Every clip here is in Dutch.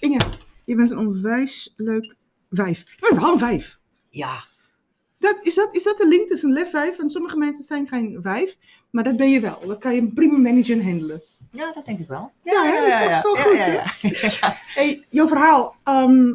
Inge, je bent een onwijs leuk wijf. Je bent wel een wijf. Ja, Dat, is, dat, is dat de link tussen lef wijf? En sommige mensen zijn geen wijf, maar dat ben je wel. Dat kan je prima managen en handelen. ja, dat denk ik wel. Ja, hè? dat is wel goed, hè? Hey, jouw verhaal ehm,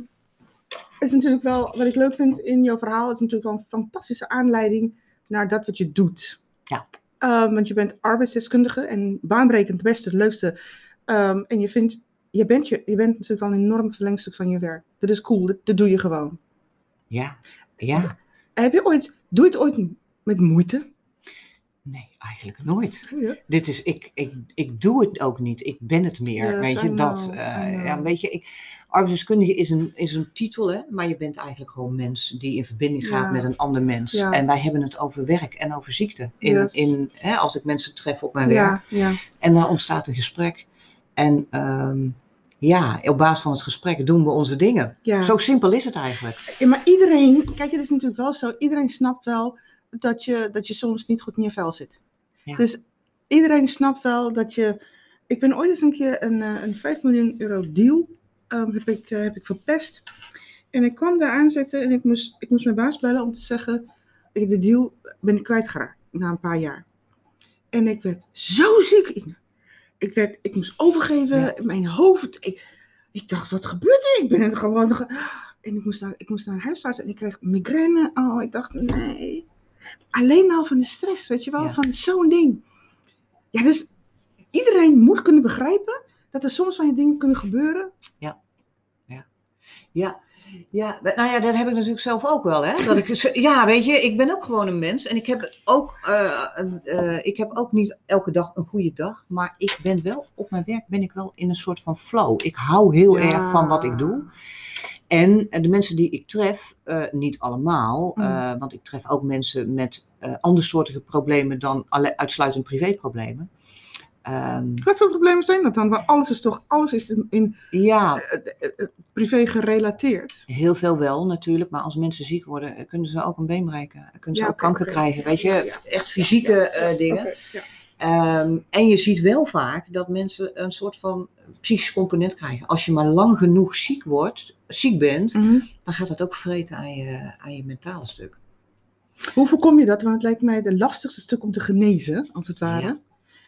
is natuurlijk wel, wat ik leuk vind in jouw verhaal, is natuurlijk wel een fantastische aanleiding naar dat wat je doet. Ja. Ehm, want je bent arbeidsdeskundige en baanbrekend het beste, het leukste. Ehm, en je vindt, je bent, je, je bent natuurlijk wel een enorm verlengstuk van je werk. Dat is cool, dat, dat doe je gewoon. Ja, ja. Heb je ooit, doe je het ooit met moeite? Nee, eigenlijk nooit. Ja. Dit is, ik, ik, ik doe het ook niet. Ik ben het meer. Yes, weet je, dat. eh, ja, weet je, ik, arbeidsdeskundige is een, is een titel, hè, maar je bent eigenlijk gewoon mens die in verbinding gaat Ja. met een ander mens. Ja. En wij hebben het over werk en over ziekte. In, Yes. in, hè, als ik mensen tref op mijn werk. Ja, ja. En daar ontstaat een gesprek. En ehm, ja, op basis van het gesprek doen we onze dingen. ja. Zo simpel is het eigenlijk. Ja, maar iedereen, kijk, het is natuurlijk wel zo, iedereen snapt wel dat je, dat je soms niet goed in je vel zit. Ja. Dus iedereen snapt wel dat je. Ik ben ooit eens een keer een, eh, een 5 miljoen euro deal ehm, heb, ik, eh, heb ik verpest. En ik kwam daar aanzetten en ik moest, ik moest mijn baas bellen om te zeggen, ik- de deal ben ik kwijtgeraakt na een paar jaar. En ik werd zo ziek. Ik, werd, ik moest overgeven, Ja. mijn hoofd. Ik, ik dacht, wat gebeurt er? Ik ben het gewoon. En ik moest, naar, ik moest naar een huisarts en ik kreeg migraine. Oh, ik dacht, nee. Alleen al van de stress, weet je wel, Ja. van zo'n ding. Ja, dus iedereen moet kunnen begrijpen dat er soms van je dingen kunnen gebeuren. Ja, ja, nou ja, dat heb ik natuurlijk zelf ook wel. Hè? Dat ik, ja, weet je, ik ben ook gewoon een mens. En ik heb, ook, eh, eh, ik heb ook niet elke dag een goede dag. Maar ik ben wel, op mijn werk ben ik wel in een soort van flow. Ik hou heel Ja. erg van wat ik doe. En eh, de mensen die ik tref, niet allemaal. Mm. want ik tref ook mensen met andersoortige problemen dan alle, uitsluitend privéproblemen. Ehm, Wat voor problemen zijn dat dan? Want alles is toch, alles is in, in ja, eh, eh, eh, privé gerelateerd. Heel veel wel natuurlijk, maar als mensen ziek worden, kunnen ze ook een been breken. Kunnen ze Ja, ook kanker krijgen, weet je. Ja. Echt fysieke dingen. Ehm, en je ziet wel vaak dat mensen een soort van psychisch component krijgen. Als je maar lang genoeg ziek wordt, ziek bent, Mhm. dan gaat dat ook vreten aan je, aan je mentale stuk. Hoe voorkom je dat? Want het lijkt mij het lastigste stuk om te genezen, als het ware. Ja,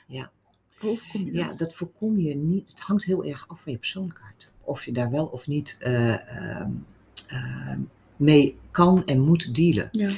ja. Hoe voorkom je dat? Ja, dat voorkom je niet. Het hangt heel erg af van je persoonlijkheid. Of je daar wel of niet eh, ehm, ehm, mee kan en moet dealen. Ja.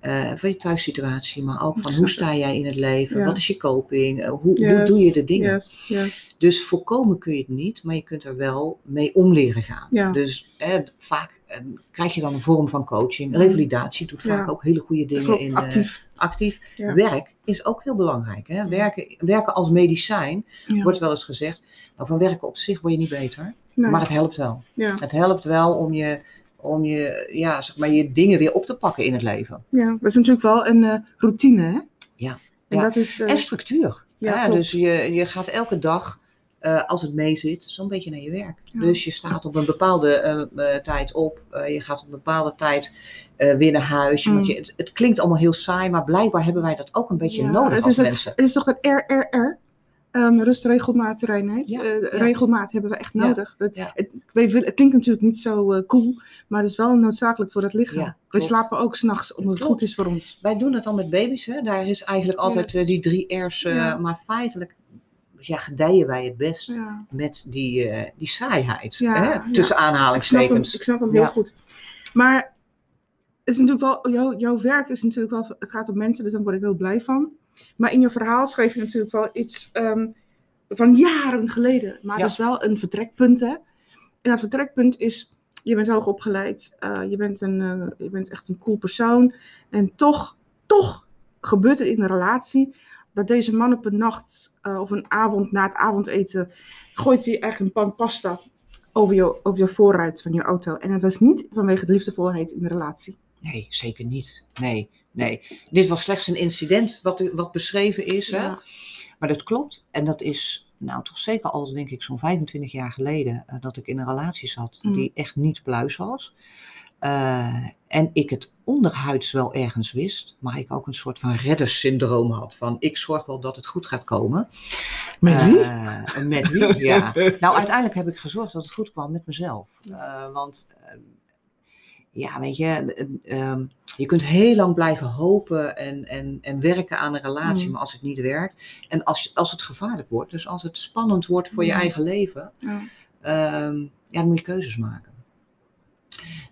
Eh, van je thuissituatie, maar ook van hoe sta jij in het leven? Ja. Wat is je coping? Eh, hoe, hoe doe je de dingen? Yes, yes. Dus voorkomen kun je het niet, maar je kunt er wel mee om leren gaan. Ja. Dus eh, vaak eh, krijg je dan een vorm van coaching. Revalidatie doet vaak Ja. ook hele goede dingen in. actief. actief. Werk is ook heel belangrijk. Hè? Werken, werken als medicijn wordt wel eens gezegd. Nou, van werken op zich word je niet beter, Nee, maar het helpt wel. Het helpt wel om je, om je, ja, zeg maar, je dingen weer op te pakken in het leven. ja, dat is natuurlijk wel een eh, routine, hè? Ja. En Ja. dat is... eh, En structuur. Ja. Dus je, je gaat elke dag, eh, als het mee zit, zo'n beetje naar je werk. Ja. Dus je staat op een bepaalde tijd op. je gaat op een bepaalde tijd weer naar huis. Je Mm. je, het, het klinkt allemaal heel saai, maar blijkwijl hebben wij dat ook een beetje nodig het als is mensen. Het is toch dat RRR? Ehm rust, regelmaat, reinheid. Ja, Eh, ja. Regelmaat hebben we echt nodig. Ja. het, weet, het klinkt natuurlijk niet zo eh, cool, maar het is wel noodzakelijk voor het lichaam. Wij klopt. slapen ook s'nachts omdat het goed is voor ons. Wij doen het dan met baby's. Hè? Daar is eigenlijk altijd eh, die drie R's. Maar feitelijk ja, gedijen wij het best met die, die saaiheid. Hè? Tussen Ik snap hem, aanhalingstekens. ik snap hem heel goed. Maar het is natuurlijk wel, jouw, jouw werk is natuurlijk wel, het gaat om mensen, dus daar word ik heel blij van. Maar in je verhaal schreef je natuurlijk wel iets ehm, van jaren geleden. Maar Ja. dus wel een vertrekpunt, hè. En dat vertrekpunt is, je bent hoog opgeleid, eh, je, bent een, eh, je bent echt een cool persoon. En toch, toch gebeurt het in een relatie dat deze man op een nacht eh, of een avond na het avondeten gooit hij echt een pan pasta over je, over je voorruit van je auto. En het was niet vanwege de liefdevolheid in de relatie. Nee, zeker niet. Nee, nee. Dit was slechts een incident wat, wat beschreven is. Hè? Maar dat klopt. En dat is nou toch zeker al, denk ik, zo'n 25 jaar geleden eh, dat ik in een relatie zat Mm. die echt niet pluis was. Eh, en ik het onderhuids wel ergens wist, maar ik ook een soort van reddersyndroom had. Van ik zorg wel dat het goed gaat komen. Met wie? Eh, met wie, ja. Nou, uiteindelijk heb ik gezorgd dat het goed kwam met mezelf. Want, eh, ja, weet je, eh, ehm, je kunt heel lang blijven hopen en, en, en werken aan een relatie, Mm. maar als het niet werkt en als, als het gevaarlijk wordt, dus als het spannend wordt voor je Ja. eigen leven, Ja. ehm, ja, dan moet je keuzes maken.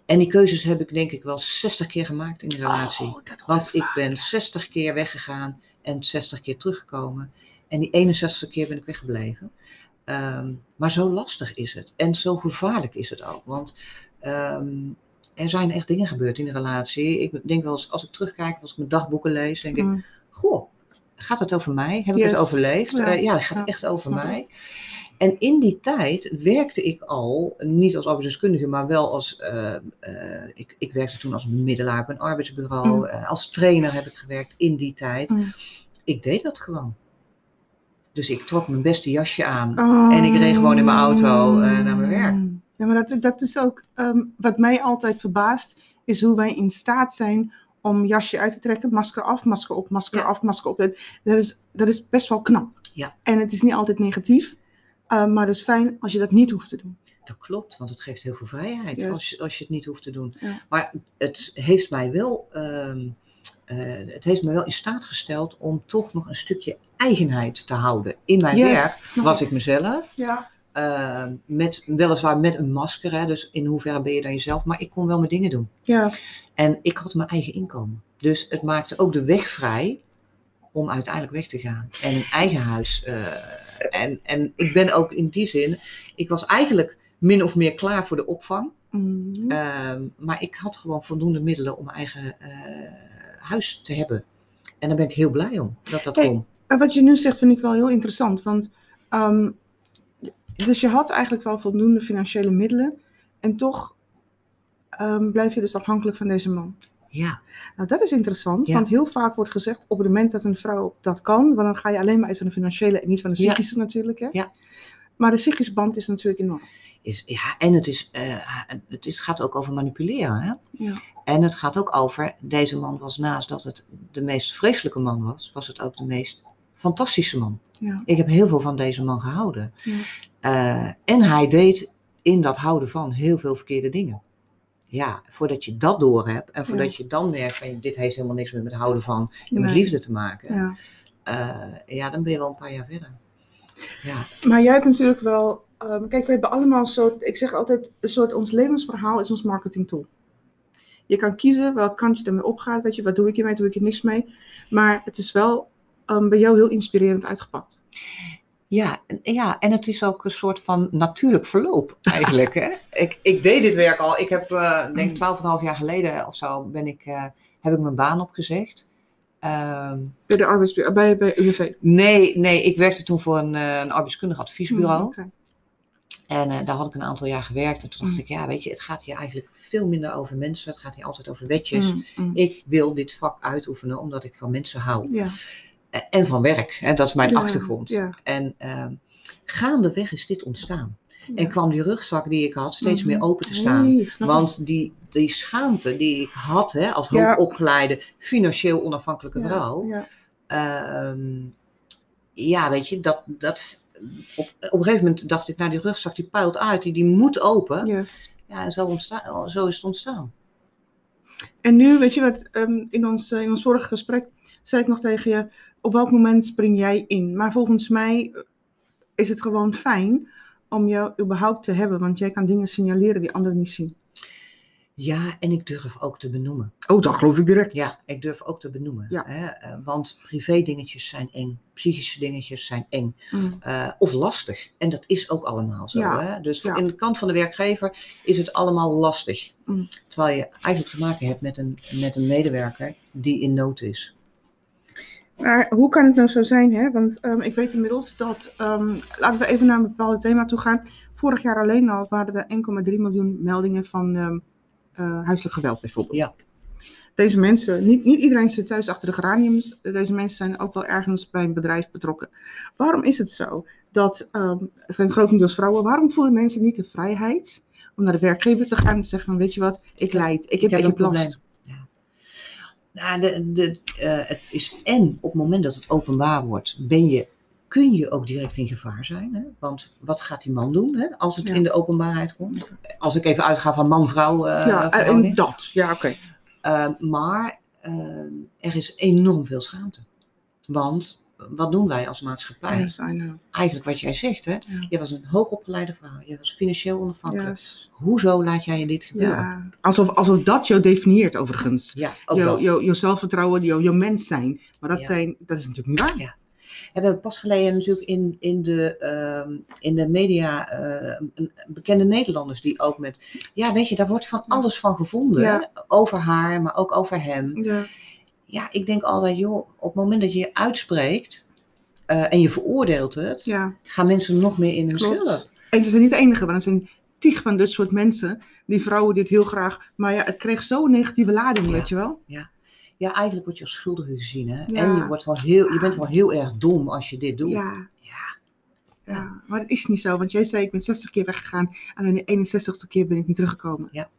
En die keuzes heb ik denk ik wel 60 keer gemaakt in de relatie. Oh, Want ik vaak. ben 60 keer weggegaan en 60 keer teruggekomen. En die 61 keer ben ik weggebleven. Ehm, maar zo lastig is het. En zo gevaarlijk is het ook. Want ehm, er zijn echt dingen gebeurd in de relatie. Ik denk wel eens, als ik terugkijk, als ik mijn dagboeken lees, denk ik, Mm. goh, gaat het over mij? Heb ik het overleefd? Ja. Eh, ja, het gaat Ja, echt over mij. En in die tijd werkte ik al, niet als arbeidsdeskundige, maar wel als. eh, eh, ik, ik werkte toen als bemiddelaar op een arbeidsbureau. Mm. als trainer heb ik gewerkt in die tijd. Mm. Ik deed dat gewoon. Dus ik trok mijn beste jasje aan. Oh. En ik reed gewoon in mijn auto, naar mijn werk. Ja, maar dat, dat is ook ehm, wat mij altijd verbaast, is hoe wij in staat zijn om jasje uit te trekken, masker af, masker op, masker Ja. af, masker op. Dat is, dat is best wel knap. Ja. En het is niet altijd negatief, eh, maar het is fijn als je dat niet hoeft te doen. Dat klopt, want het geeft heel veel vrijheid Yes. als, je, als je het niet hoeft te doen. Ja. Maar het heeft mij wel. ehm, eh, het heeft me wel in staat gesteld om toch nog een stukje eigenheid te houden. In mijn Yes, werk was ik mezelf. Ja. Eh, met, weliswaar met een masker, hè, dus in hoeverre ben je dan jezelf, maar ik kon wel mijn dingen doen. Ja. En ik had mijn eigen inkomen. Dus het maakte ook de weg vrij om uiteindelijk weg te gaan. En een eigen huis. eh, en, en ik ben ook in die zin, ik was eigenlijk min of meer klaar voor de opvang. Mhm. Ehm, maar ik had gewoon voldoende middelen om mijn eigen eh, huis te hebben. En daar ben ik heel blij om dat dat Hey, kon. En wat je nu zegt vind ik wel heel interessant, want ehm, dus je had eigenlijk wel voldoende financiële middelen en toch ehm, blijf je dus afhankelijk van deze man. Ja, Nou, dat is interessant, Ja. want heel vaak wordt gezegd op het moment dat een vrouw dat kan, want dan ga je alleen maar uit van de financiële en niet van de Ja. psychische natuurlijk. Hè? Ja. Maar de psychische band is natuurlijk enorm. is, ja en het, is, eh, het is, gaat ook over manipuleren. Hè? Ja. En het gaat ook over, deze man was naast dat het de meest vreselijke man was, was het ook de meest fantastische man. Ja. Ik heb heel veel van deze man gehouden. Ja. Eh, en hij deed in dat houden van heel veel verkeerde dingen. Ja, voordat je dat door hebt en voordat je dan merkt van dit heeft helemaal niks meer met houden van en met liefde te maken. Ja. Eh, ja, dan ben je wel een paar jaar verder. Ja, Maar jij hebt natuurlijk wel, ehm, kijk, we hebben allemaal een soort, ik zeg altijd, een soort, ons levensverhaal is ons marketing tool. Je kan kiezen welk kant je ermee opgaat, weet je, wat doe ik hiermee, doe ik er niks mee. Maar het is wel ehm, bij jou heel inspirerend uitgepakt. Ja, en- ja, en het is ook een soort van natuurlijk verloop eigenlijk. Hè? Ik, ik deed dit werk al. Ik heb, eh denk 12,5 jaar geleden of zo, ben ik, eh, heb ik mijn baan opgezegd. Ehm, Bij de arbeids, bij, bij UWV. nee, nee, ik werkte toen voor een, eh, een arbeidskundig adviesbureau. Mm, oké. En daar had ik een aantal jaar gewerkt. En toen dacht Mm. ik, ja, weet je, het gaat hier eigenlijk veel minder over mensen. Het gaat hier altijd over wetjes. Mm, mm. Ik wil dit vak uitoefenen omdat ik van mensen hou. Ja, En van werk. En dat is mijn Ja, achtergrond. ja. En ehm, gaandeweg is dit ontstaan. ja. En kwam die rugzak die ik had steeds Mhm. meer open te staan. Nee. Want die, die schaamte die ik had hè, als hoogopgeleide, financieel onafhankelijke vrouw. Ja, ehm, ja, weet je, dat, dat, op, op een gegeven moment dacht ik, nou die rugzak die puilt uit, die, die moet open. Ja, en zo, ontstaan, zo is het ontstaan. En nu, weet je wat, ehm, in, ons, eh, in ons vorige gesprek zei ik nog tegen je, op welk moment spring jij in? Maar volgens mij eh, is het gewoon fijn om jou überhaupt te hebben, want jij kan dingen signaleren die anderen niet zien. Ja, en ik durf ook te benoemen. Oh, dat geloof ik direct. Ja, ik durf ook te benoemen. Ja. Hè? eh, Want privé dingetjes zijn eng, psychische dingetjes zijn eng. Mm. eh, of lastig. En dat is ook allemaal zo. Ja, Hè? Dus ja. in de kant van de werkgever is het allemaal lastig. Mm. Terwijl je eigenlijk te maken hebt met een, met een medewerker die in nood is. Maar hoe kan het nou zo zijn? Hè? Want ehm, ik weet inmiddels dat, ehm, laten we even naar een bepaald thema toe gaan. Vorig jaar alleen al waren er 1,3 miljoen meldingen van ehm, eh, huiselijk geweld bijvoorbeeld. Ja. Deze mensen, niet, niet iedereen zit thuis achter de geraniums. Deze mensen zijn ook wel ergens bij een bedrijf betrokken. Waarom is het zo dat, het zijn grotendeels vrouwen, waarom voelen mensen niet de vrijheid om naar de werkgever te gaan en te zeggen, weet je wat, ik leid, ik heb, heb ik een heb last. Nou, de, de, eh, het is en op het moment dat het openbaar wordt, ben je, kun je ook direct in gevaar zijn. Hè? Want wat gaat die man doen hè? als het Ja. in de openbaarheid komt? Als ik even uitga van man-vrouw. eh, ja, en dat, ja, oké. Eh, maar eh, er is enorm veel schaamte. Want wat doen wij als maatschappij? Yes. Eigenlijk wat jij zegt, hè? Ja. Je was een hoogopgeleide vrouw. Je was financieel onafhankelijk. Yes. Hoezo laat jij je dit gebeuren? Ja. Alsof, alsof dat jou definieert, overigens. Ja, ook Jouw jou, jou zelfvertrouwen, jouw jou mens zijn. Maar dat, Ja. zijn, dat is natuurlijk niet waar. Ja. En we hebben pas geleden natuurlijk in, in, de, ehm, in de media een- bekende Nederlanders die ook met... Ja, weet je, daar wordt van alles van gevonden. Over haar, maar ook over hem. Ja. Ja, ik denk altijd, joh, op het moment dat je je uitspreekt eh, en je veroordeelt het, ja. gaan mensen nog meer in hun schulden. En ze zijn niet de enige, want er zijn tig van dit soort mensen. Die vrouwen dit heel graag. Maar ja, het kreeg zo'n negatieve lading, Ja. weet je wel? Ja, eigenlijk word je als schuldige gezien. Hè? Ja. En je, wordt wel heel, je bent wel heel erg dom als je dit doet. Ja. Ja. ja. Maar het is niet zo, want jij zei ik ben 60 keer weggegaan. Alleen de 61ste keer ben ik niet teruggekomen. Ja.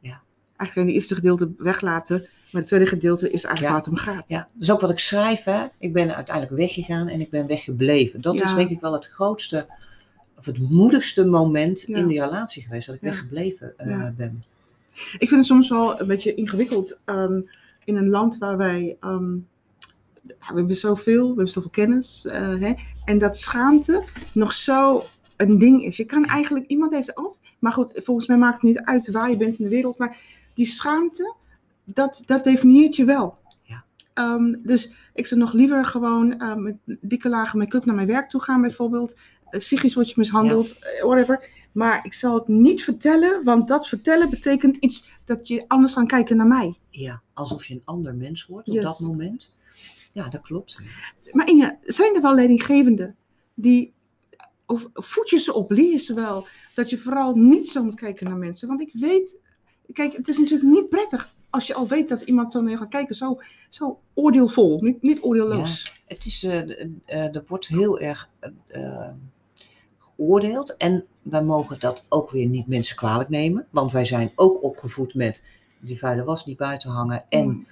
Ja. Eigenlijk je het eerste gedeelte weglaten. Maar het tweede gedeelte is eigenlijk waar het om gaat. Ja, dus ook wat ik schrijf, hè. ik ben uiteindelijk weggegaan en ik ben weggebleven. Dat is denk ik wel het grootste, of het moedigste moment in die relatie geweest, dat ik weggebleven eh, Ja. ben. Ik vind het soms wel een beetje ingewikkeld ehm, in een land waar wij. ehm, we hebben zoveel, we hebben zoveel kennis. eh, hè, en dat schaamte nog zo een ding is. Je kan eigenlijk, iemand heeft altijd. Maar goed, volgens mij maakt het niet uit waar je bent in de wereld. Maar die schaamte, dat, dat definieert je wel. Ja. Ehm, dus ik zou nog liever gewoon eh, met dikke lagen make-up naar mijn werk toe gaan, bijvoorbeeld. Uh, psychisch word je mishandeld, eh, whatever. Maar ik zal het niet vertellen, want dat vertellen betekent iets dat je anders gaat kijken naar mij. Ja, alsof je een ander mens wordt op Yes. dat moment. Ja, dat klopt. Maar Inge, zijn er wel leidinggevenden die, of voed je ze op, leer ze wel, dat je vooral niet zo moet kijken naar mensen? Want ik weet, kijk, het is natuurlijk niet prettig als je al weet dat iemand zo naar gaat kijken, zo, zo oordeelvol, niet, niet oordeelloos. Het is, eh, eh, er wordt heel erg eh, geoordeeld en wij mogen dat ook weer niet mensen kwalijk nemen. Want wij zijn ook opgevoed met die vuile was niet buiten hangen en Mm.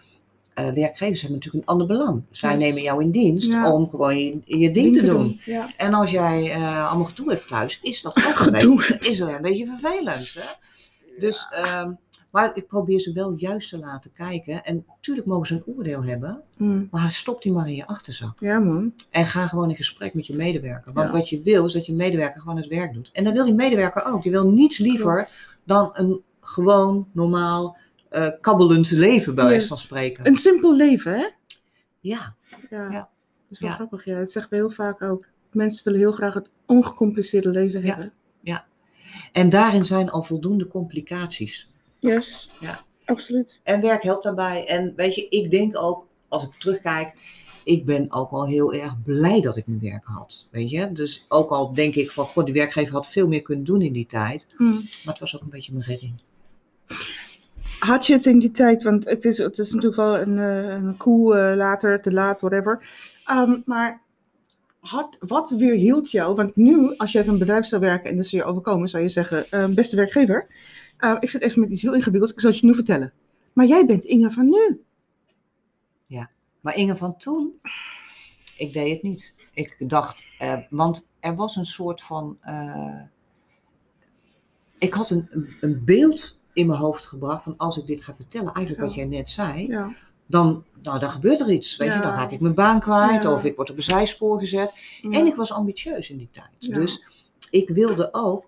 werkgevers hebben natuurlijk een ander belang. Zij Yes. nemen jou in dienst Ja. om gewoon je, je ding te doen. Ja. En als jij allemaal gedoe hebt thuis, is dat ook een beetje, is dat een beetje vervelend. Hè? Dus, ehm, maar ik probeer ze wel juist te laten kijken. En natuurlijk mogen ze een oordeel hebben, Mm. maar stop die maar in je achterzak. ja, man. En ga gewoon in gesprek met je medewerker. Want Ja. wat je wil, is dat je medewerker gewoon het werk doet. En dan wil die medewerker ook. Die wil niets liever Klopt. dan een gewoon, normaal, eh, kabbelend leven, bij wijze Yes. van spreken. Een simpel leven, hè? Ja, Ja. Ja. Dat is wel Ja. grappig, ja. Dat zeggen we heel vaak ook. Mensen willen heel graag het ongecompliceerde leven Ja. hebben. en daarin zijn al voldoende complicaties. Yes. Ja. Absoluut. En werk helpt daarbij. En weet je, ik denk ook, als ik terugkijk, ik ben ook wel heel erg blij dat ik mijn werk had. Weet je, dus ook al denk ik van, god, die werkgever had veel meer kunnen doen in die tijd. Mm. Maar het was ook een beetje mijn redding. Had je het in die tijd, want het is, het is natuurlijk wel een, eh, een koe eh, later, te laat, whatever. Ehm, maar had, wat weerhield jou? Want nu, als je even een bedrijf zou werken en dat zou je overkomen, zou je zeggen, ehm, beste werkgever, eh, ik zit even met iets heel ingewikkelds, ik zal het je nu vertellen. Maar jij bent Inge van nu. Maar Inge van toen, ik deed het niet. Ik dacht, eh, want er was een soort van. eh, ik had een, een- beeld in mijn hoofd gebracht van als ik dit ga vertellen, eigenlijk wat Ja. jij net zei, Ja. dan, nou, dan gebeurt er iets. Weet je, Ja. dan raak ik mijn baan kwijt Ja. of ik word op een zijspoor gezet. En ik was ambitieus in die tijd. Ja. Dus ik wilde ook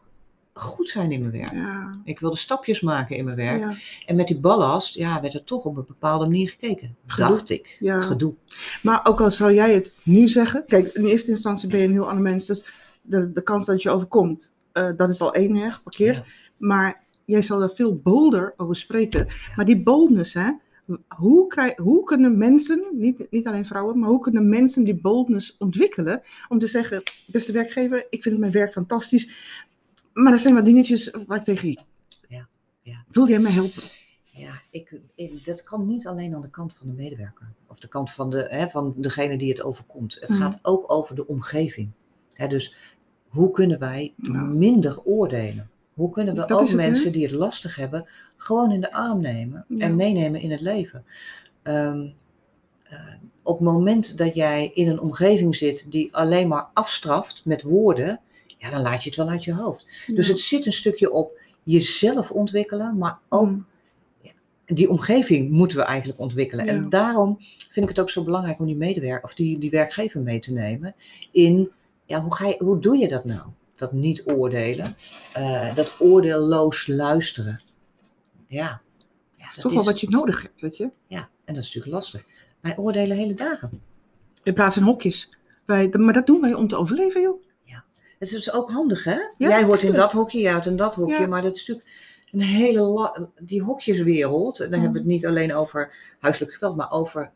goed zijn in mijn werk. Ja. Ik wilde stapjes maken in mijn werk. Ja. En met die ballast, ja, werd er toch op een bepaalde manier gekeken. Gedoe. Dacht ik. Ja. Gedoe. Maar ook al zou jij het nu zeggen, kijk, in eerste instantie ben je een heel ander mens, dus de, de kans dat het je overkomt, eh, dat is al één hè, geparkeerd. Maar jij zal er veel bolder over spreken. Maar die boldness, hè, hoe, krijg, hoe kunnen mensen, niet, niet alleen vrouwen, maar hoe kunnen mensen die boldness ontwikkelen om te zeggen, beste werkgever, ik vind mijn werk fantastisch, maar er zijn wat dingetjes waar ik tegen je. Ja, ja. Wil jij mij helpen? Ja, ik, ik- dat kan niet alleen aan de kant van de medewerker. Of de kant van, de, hè, van degene die het overkomt. Het Mhm. gaat ook over de omgeving. Hè, dus hoe kunnen wij Ja. minder oordelen? Hoe kunnen we Dat ook hè? mensen die het lastig hebben, gewoon in de arm nemen Ja. en meenemen in het leven? Ehm, eh, op het moment dat jij in een omgeving zit die alleen maar afstraft met woorden, ja, dan laat je het wel uit je hoofd. Dus het zit een stukje op jezelf ontwikkelen, maar ook Mm. die omgeving moeten we eigenlijk ontwikkelen. Ja. En daarom vind ik het ook zo belangrijk om die medewerker of die, die werkgever mee te nemen in, ja, hoe, ga je, hoe doe je dat nou? Dat niet oordelen, eh, dat oordeelloos luisteren. Ja. ja Dat is toch wel wat je nodig hebt, weet je. Ja, en dat is natuurlijk lastig. Wij oordelen hele dagen. In plaats van hokjes. Wij, maar dat doen wij om te overleven, joh. Het is ook handig, hè? jij hoort in dat hokje, hoort in dat hokje, maar dat is natuurlijk een hele die hokjeswereld. En dan Mm. hebben we het niet alleen over huiselijk geweld, maar over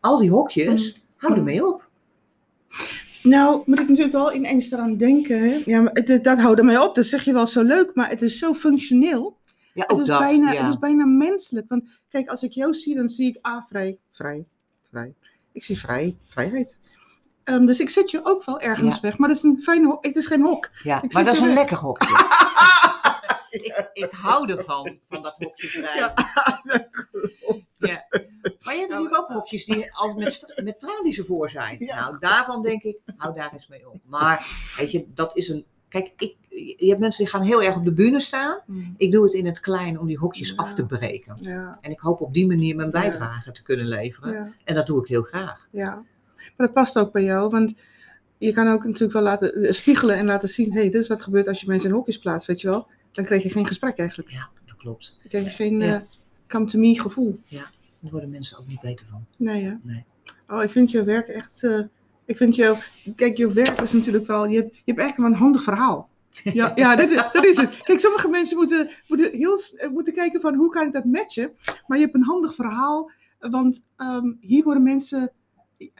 al die hokjes. Hou Mm. ermee op. Nou, moet ik natuurlijk wel ineens eraan denken. Hè? Ja, maar het- dat houdt mij op. Dat zeg je wel zo leuk, maar het is zo functioneel. Ja, Het ook is, dat. bijna, ja. het is bijna menselijk. Want kijk, als ik jou zie, dan zie ik ah, vrij, vrij, vrij. Ik zie vrij, vrijheid. Ehm, dus ik zet je ook wel ergens Ja. weg. Maar het is een fijne hok. Het is geen hok. ja, ik maar dat is een weg. lekker hokje. ik, ik hou ervan, van dat hokje vrij. Ja. Ja. Maar je hebt natuurlijk ook hokjes die altijd met, met tralies ervoor zijn. Ja. Nou, daarvan denk ik, hou daar eens mee op. Maar, weet je, dat is een... Kijk, ik, je hebt mensen die gaan heel erg op de bühne staan. Mm, Ik doe het in het klein om die hokjes Ja. af te breken. Ja, En ik hoop op die manier mijn bijdrage Yes. te kunnen leveren. ja, En dat doe ik heel graag. ja. Maar dat past ook bij jou. Want je kan ook natuurlijk wel laten eh, spiegelen en laten zien. Hé, hey, dit is wat gebeurt als je mensen in hokjes plaatst, weet je wel. Dan krijg je geen gesprek eigenlijk. Ja, dat klopt. Dan krijg je geen Ja. eh, come-to-me gevoel. Daar worden mensen ook niet beter van. Nee, hè? Nee. Oh, ik vind jouw werk echt. eh, ik vind jou. Kijk, jouw werk is natuurlijk wel. Je hebt, je hebt echt wel een handig verhaal. Ja, ja dat, is, dat is het. Kijk, sommige mensen moeten, moeten, heel, moeten kijken van hoe kan ik dat matchen. Maar je hebt een handig verhaal. Want ehm, hier worden mensen.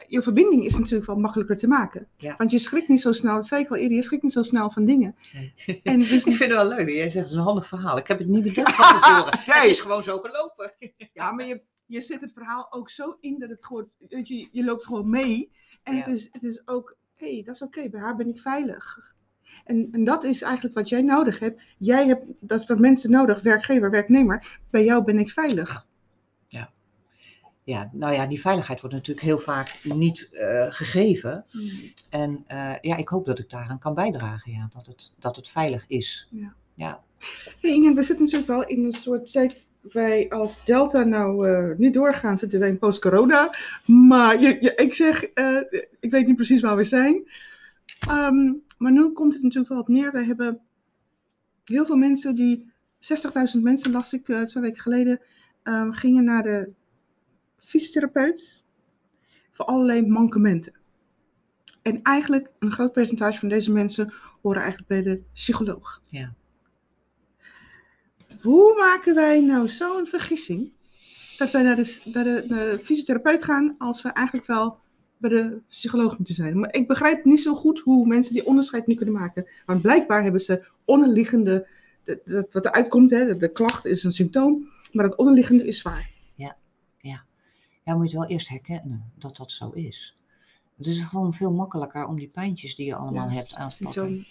Je verbinding is natuurlijk wel makkelijker te maken. Ja. Want je schrikt niet zo snel, dat zei ik al eerder, je schrikt niet zo snel van dingen. Nee. En dus, Ik vind het wel leuk. Jij zegt, het is een handig verhaal. Ik heb het niet bedacht van tevoren. Nee. Het is gewoon zo gelopen. ja, maar je, je zet het verhaal ook zo in dat het gewoon, weet je, je loopt gewoon mee. En Ja. het, is, het is ook, hé, hey, dat is oké, bij haar ben ik veilig. En, en dat is eigenlijk wat jij nodig hebt. Jij hebt dat voor mensen nodig, werkgever, werknemer. Bij jou ben ik veilig. Ja, nou ja, die veiligheid wordt natuurlijk heel vaak niet eh, gegeven. En eh, ja, ik hoop dat ik daaraan kan bijdragen. Ja, dat, het, dat het veilig is. Ja. Ja. Hey Inge, we zitten natuurlijk wel in een soort tijd. Wij als Delta nou eh, nu doorgaan, zitten wij in post-corona. Maar je, je- ik zeg, ik weet niet precies waar we zijn. Ehm, maar nu komt het natuurlijk wel op neer. We hebben heel veel mensen die, 60.000 mensen las ik twee weken geleden, ehm, gingen naar de fysiotherapeut voor allerlei mankementen. En eigenlijk een groot percentage van deze mensen horen eigenlijk bij de psycholoog. Ja. Hoe maken wij nou zo'n vergissing dat wij naar de, naar, de, naar de fysiotherapeut gaan als we eigenlijk wel bij de psycholoog moeten zijn? Maar ik begrijp niet zo goed hoe mensen die onderscheid nu kunnen maken. Want blijkbaar hebben ze onderliggende, de- de- wat eruit komt, hè, de, de klacht is een symptoom, maar het onderliggende is zwaar. Ja, moet je wel eerst herkennen dat dat zo is. Het is gewoon veel makkelijker om die pijntjes die je allemaal hebt aan te pakken.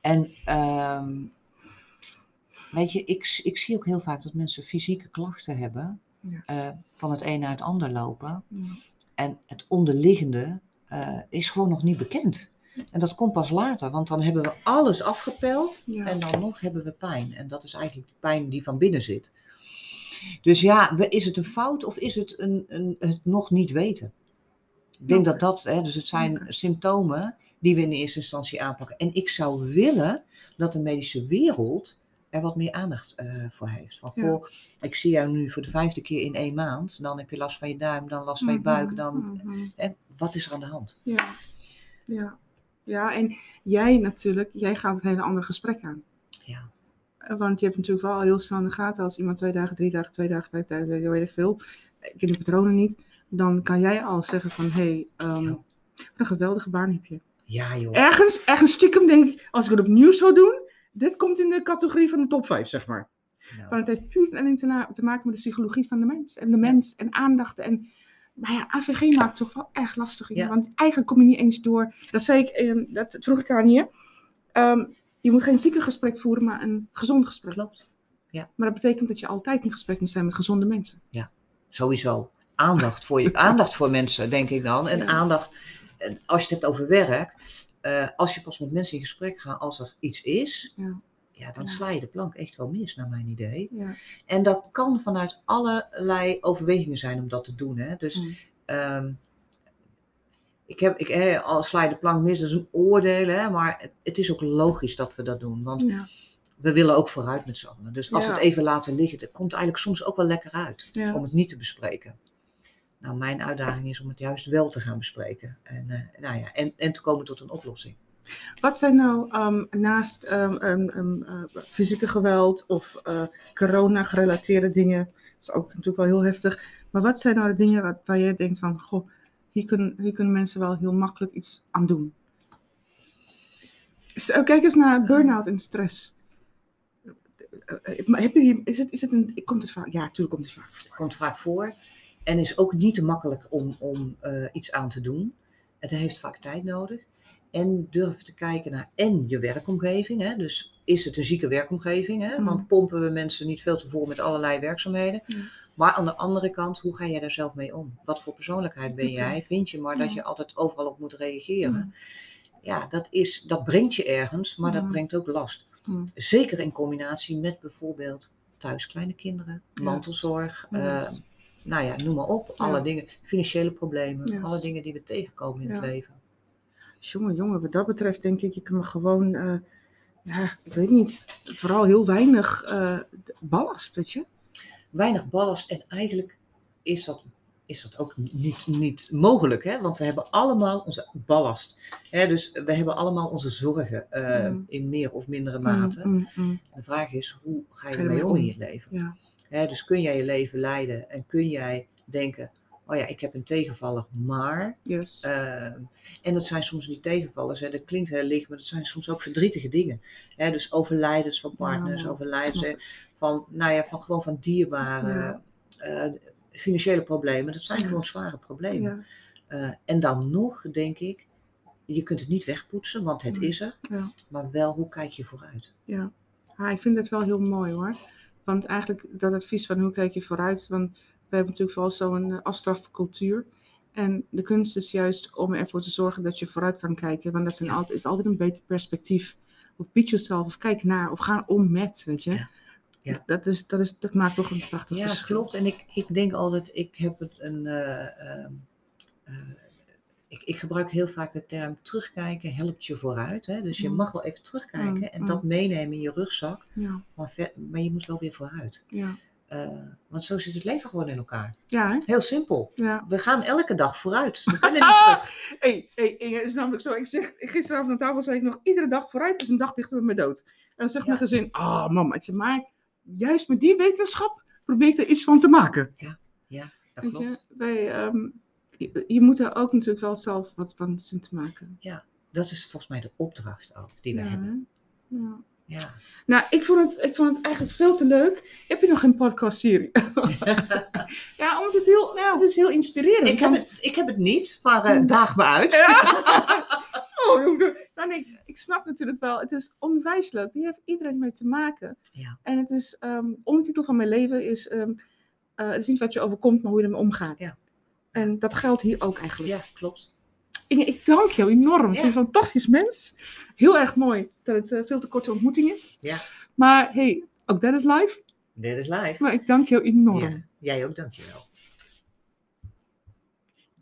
En ehm, weet je, ik, ik zie ook heel vaak dat mensen fysieke klachten hebben. Eh, van het een naar het ander lopen. Ja. En het onderliggende eh, is gewoon nog niet bekend. En dat komt pas later, want dan hebben we alles afgepeld Ja. en dan nog hebben we pijn. En dat is eigenlijk de pijn die van binnen zit. Dus ja, is het een fout of is het een, een, het nog niet weten? Ik denk dat dat, hè, dus het zijn symptomen die we in eerste instantie aanpakken. En ik zou willen dat de medische wereld er wat meer aandacht eh, voor heeft. Van, Ja. ik zie jou nu voor de vijfde keer in één maand. Dan heb je last van je duim, dan last van je buik. Mhm, Dan, mhm. hè, wat is er aan de hand? Ja. Ja. ja, en jij natuurlijk, jij gaat het hele andere gesprek aan. Ja. Want je hebt natuurlijk wel al heel snel in de gaten als iemand twee dagen, drie dagen, twee dagen, vijf dagen, je weet ik veel. Ik ken de patronen niet. Dan kan jij al zeggen van, hé, hey, ehm, wat een geweldige baan heb je. Ja, joh. Ergens, ergens stiekem denk ik, als ik het opnieuw zou doen, dit komt in de categorie van de top 5, zeg maar. Nou, Maar het heeft puur en alleen te, maken met de psychologie van de mens. En de mens en aandacht. En, maar ja, AVG maakt het toch wel erg lastig. Ja. Want eigenlijk kom je niet eens door. Dat zei ik, eh, dat vroeg ik aan je. Ehm, Je moet geen zieke gesprek voeren, maar een gezond gesprek. Klopt. Maar dat betekent dat je altijd in gesprek moet zijn met gezonde mensen. Sowieso. Aandacht voor, je, aandacht voor mensen, denk ik dan. En Ja. aandacht, en als je het hebt over werk, eh, als je pas met mensen in gesprek gaat als er iets is, Ja. ja, dan Ja. sla je de plank echt wel mis, naar mijn idee. Ja. En dat kan vanuit allerlei overwegingen zijn om dat te doen. Hè? Dus Mm. ehm, ik heb, ik, hè, al sla je de plank mis, dat is een oordeel, hè? maar het, het is ook logisch dat we dat doen. Want Ja. we willen ook vooruit met z'n allen. Dus als we Ja. het even laten liggen, dat komt eigenlijk soms ook wel lekker uit Ja. om het niet te bespreken. Nou, mijn uitdaging is om het juist wel te gaan bespreken. En, eh, nou ja, en, en te komen tot een oplossing. Wat zijn nou ehm, naast ehm, ehm, eh, fysieke geweld of eh, corona-gerelateerde dingen, dat is ook natuurlijk wel heel heftig, maar wat zijn nou de dingen waar, waar jij denkt van, goh, hier kunnen, kunnen mensen wel heel makkelijk iets aan doen? Eh, Kijk eens naar burn-out en stress. Eh, eh, heb je is, het, is het een, komt het vaak? Ja, natuurlijk komt het vaak voor. komt vaak voor. En is ook niet te makkelijk om, om eh, iets aan te doen. Het heeft vaak tijd nodig. En durven te kijken naar en je werkomgeving. Hè? Dus is het een zieke werkomgeving? Hè? Mm. Want pompen we mensen niet veel te vol met allerlei werkzaamheden. Ja. Maar aan de andere kant, hoe ga jij daar zelf mee om? Wat voor persoonlijkheid ben jij? Vind je maar dat Ja. je altijd overal op moet reageren? Mm. Ja, dat, is, dat brengt je ergens, maar dat Mm. brengt ook last. Mm. Zeker in combinatie met bijvoorbeeld thuis kleine kinderen, mantelzorg, Yes. eh, nou ja, noem maar op. Alle dingen, financiële problemen, Yes. alle dingen die we tegenkomen in het leven. Jongen, jongen, wat dat betreft denk ik, je kan me gewoon, eh, ja, ik weet niet, vooral heel weinig eh, ballast, weet je? Weinig ballast en eigenlijk is dat, is dat ook niet, niet mogelijk, hè? want we hebben allemaal onze ballast. Hè? Dus we hebben allemaal onze zorgen eh, Mm. in meer of mindere mate. Mm, mm. De vraag is, hoe ga je ermee om in je leven? Ja, Hè, dus kun jij je leven leiden en kun jij denken, oh ja, ik heb een tegenvaller, maar... yes. Ehm, en dat zijn soms niet tegenvallers, hè, dat klinkt heel licht, maar dat zijn soms ook verdrietige dingen. Hè, dus overlijdens van partners, Ja, overlijdens hè, van, nou ja, van gewoon van dierbaren, Ja. eh, financiële problemen, dat zijn gewoon zware problemen. ja, Eh, en dan nog, denk ik, je kunt het niet wegpoetsen, want het Nee. is er, ja, maar wel, hoe kijk je vooruit? ja. Ah, ik vind het wel heel mooi hoor. Want eigenlijk dat advies van hoe kijk je vooruit, want we hebben natuurlijk wel zo'n uh, afstrafcultuur. En de kunst is juist om ervoor te zorgen dat je vooruit kan kijken. Want dat Ja. altijd, is altijd een beter perspectief. Of beat yourself, of kijk naar, of ga om met, weet je. Ja. Ja. Dat, is, dat, is, dat maakt toch een prachtig Ja, verschil. klopt. En ik, ik denk altijd, ik heb het een. eh, ehm, eh, ik, ik gebruik heel vaak de term terugkijken helpt je vooruit. Hè? Dus je Mm. mag wel even terugkijken Mm, en mm. dat meenemen in je rugzak. Ja, Maar, ver- maar je moet wel weer vooruit. ja. Eh, want zo zit het leven gewoon in elkaar. Ja, hè? Heel simpel. Ja. We gaan elke dag vooruit. We kunnen niet terug. Hey, hey, is namelijk zo. Ik zeg, gisteravond aan tafel zei ik nog, iedere dag vooruit is een dag dichter bij mijn dood. En dan zegt Ja. mijn gezin, ah mama. Ik zeg, maar juist met die wetenschap probeer ik er iets van te maken. Dat Weet je, klopt. wij, ehm, je, je moet er ook natuurlijk wel zelf wat van zien te maken. Dat is volgens mij de opdracht ook die we ja, hebben. hè? ja. Ja. Nou, ik vond, het, ik vond het eigenlijk veel te leuk. Heb je nog een podcastserie? ja, omdat het heel, nou, het is heel inspirerend. ik, heb het, ik heb het niet, maar eh, daag me uit. Oh, nou, nee, ik, ik snap natuurlijk wel. Het is onwijs leuk. Hier heeft iedereen mee te maken. Ja. En het is, ehm ondertitel van mijn leven is, eh, het is niet wat je overkomt, maar hoe je ermee omgaat. Ja. En dat geldt hier ook eigenlijk. Ja, klopt. Inge, ik dank jou enorm. Ik Ja. vind je een fantastisch mens. Heel erg mooi dat het eh, veel te korte ontmoeting is. Ja. Maar hey, ook dat is live. Dit is live. Maar ik dank jou enorm. Ja, jij ook, dankjewel.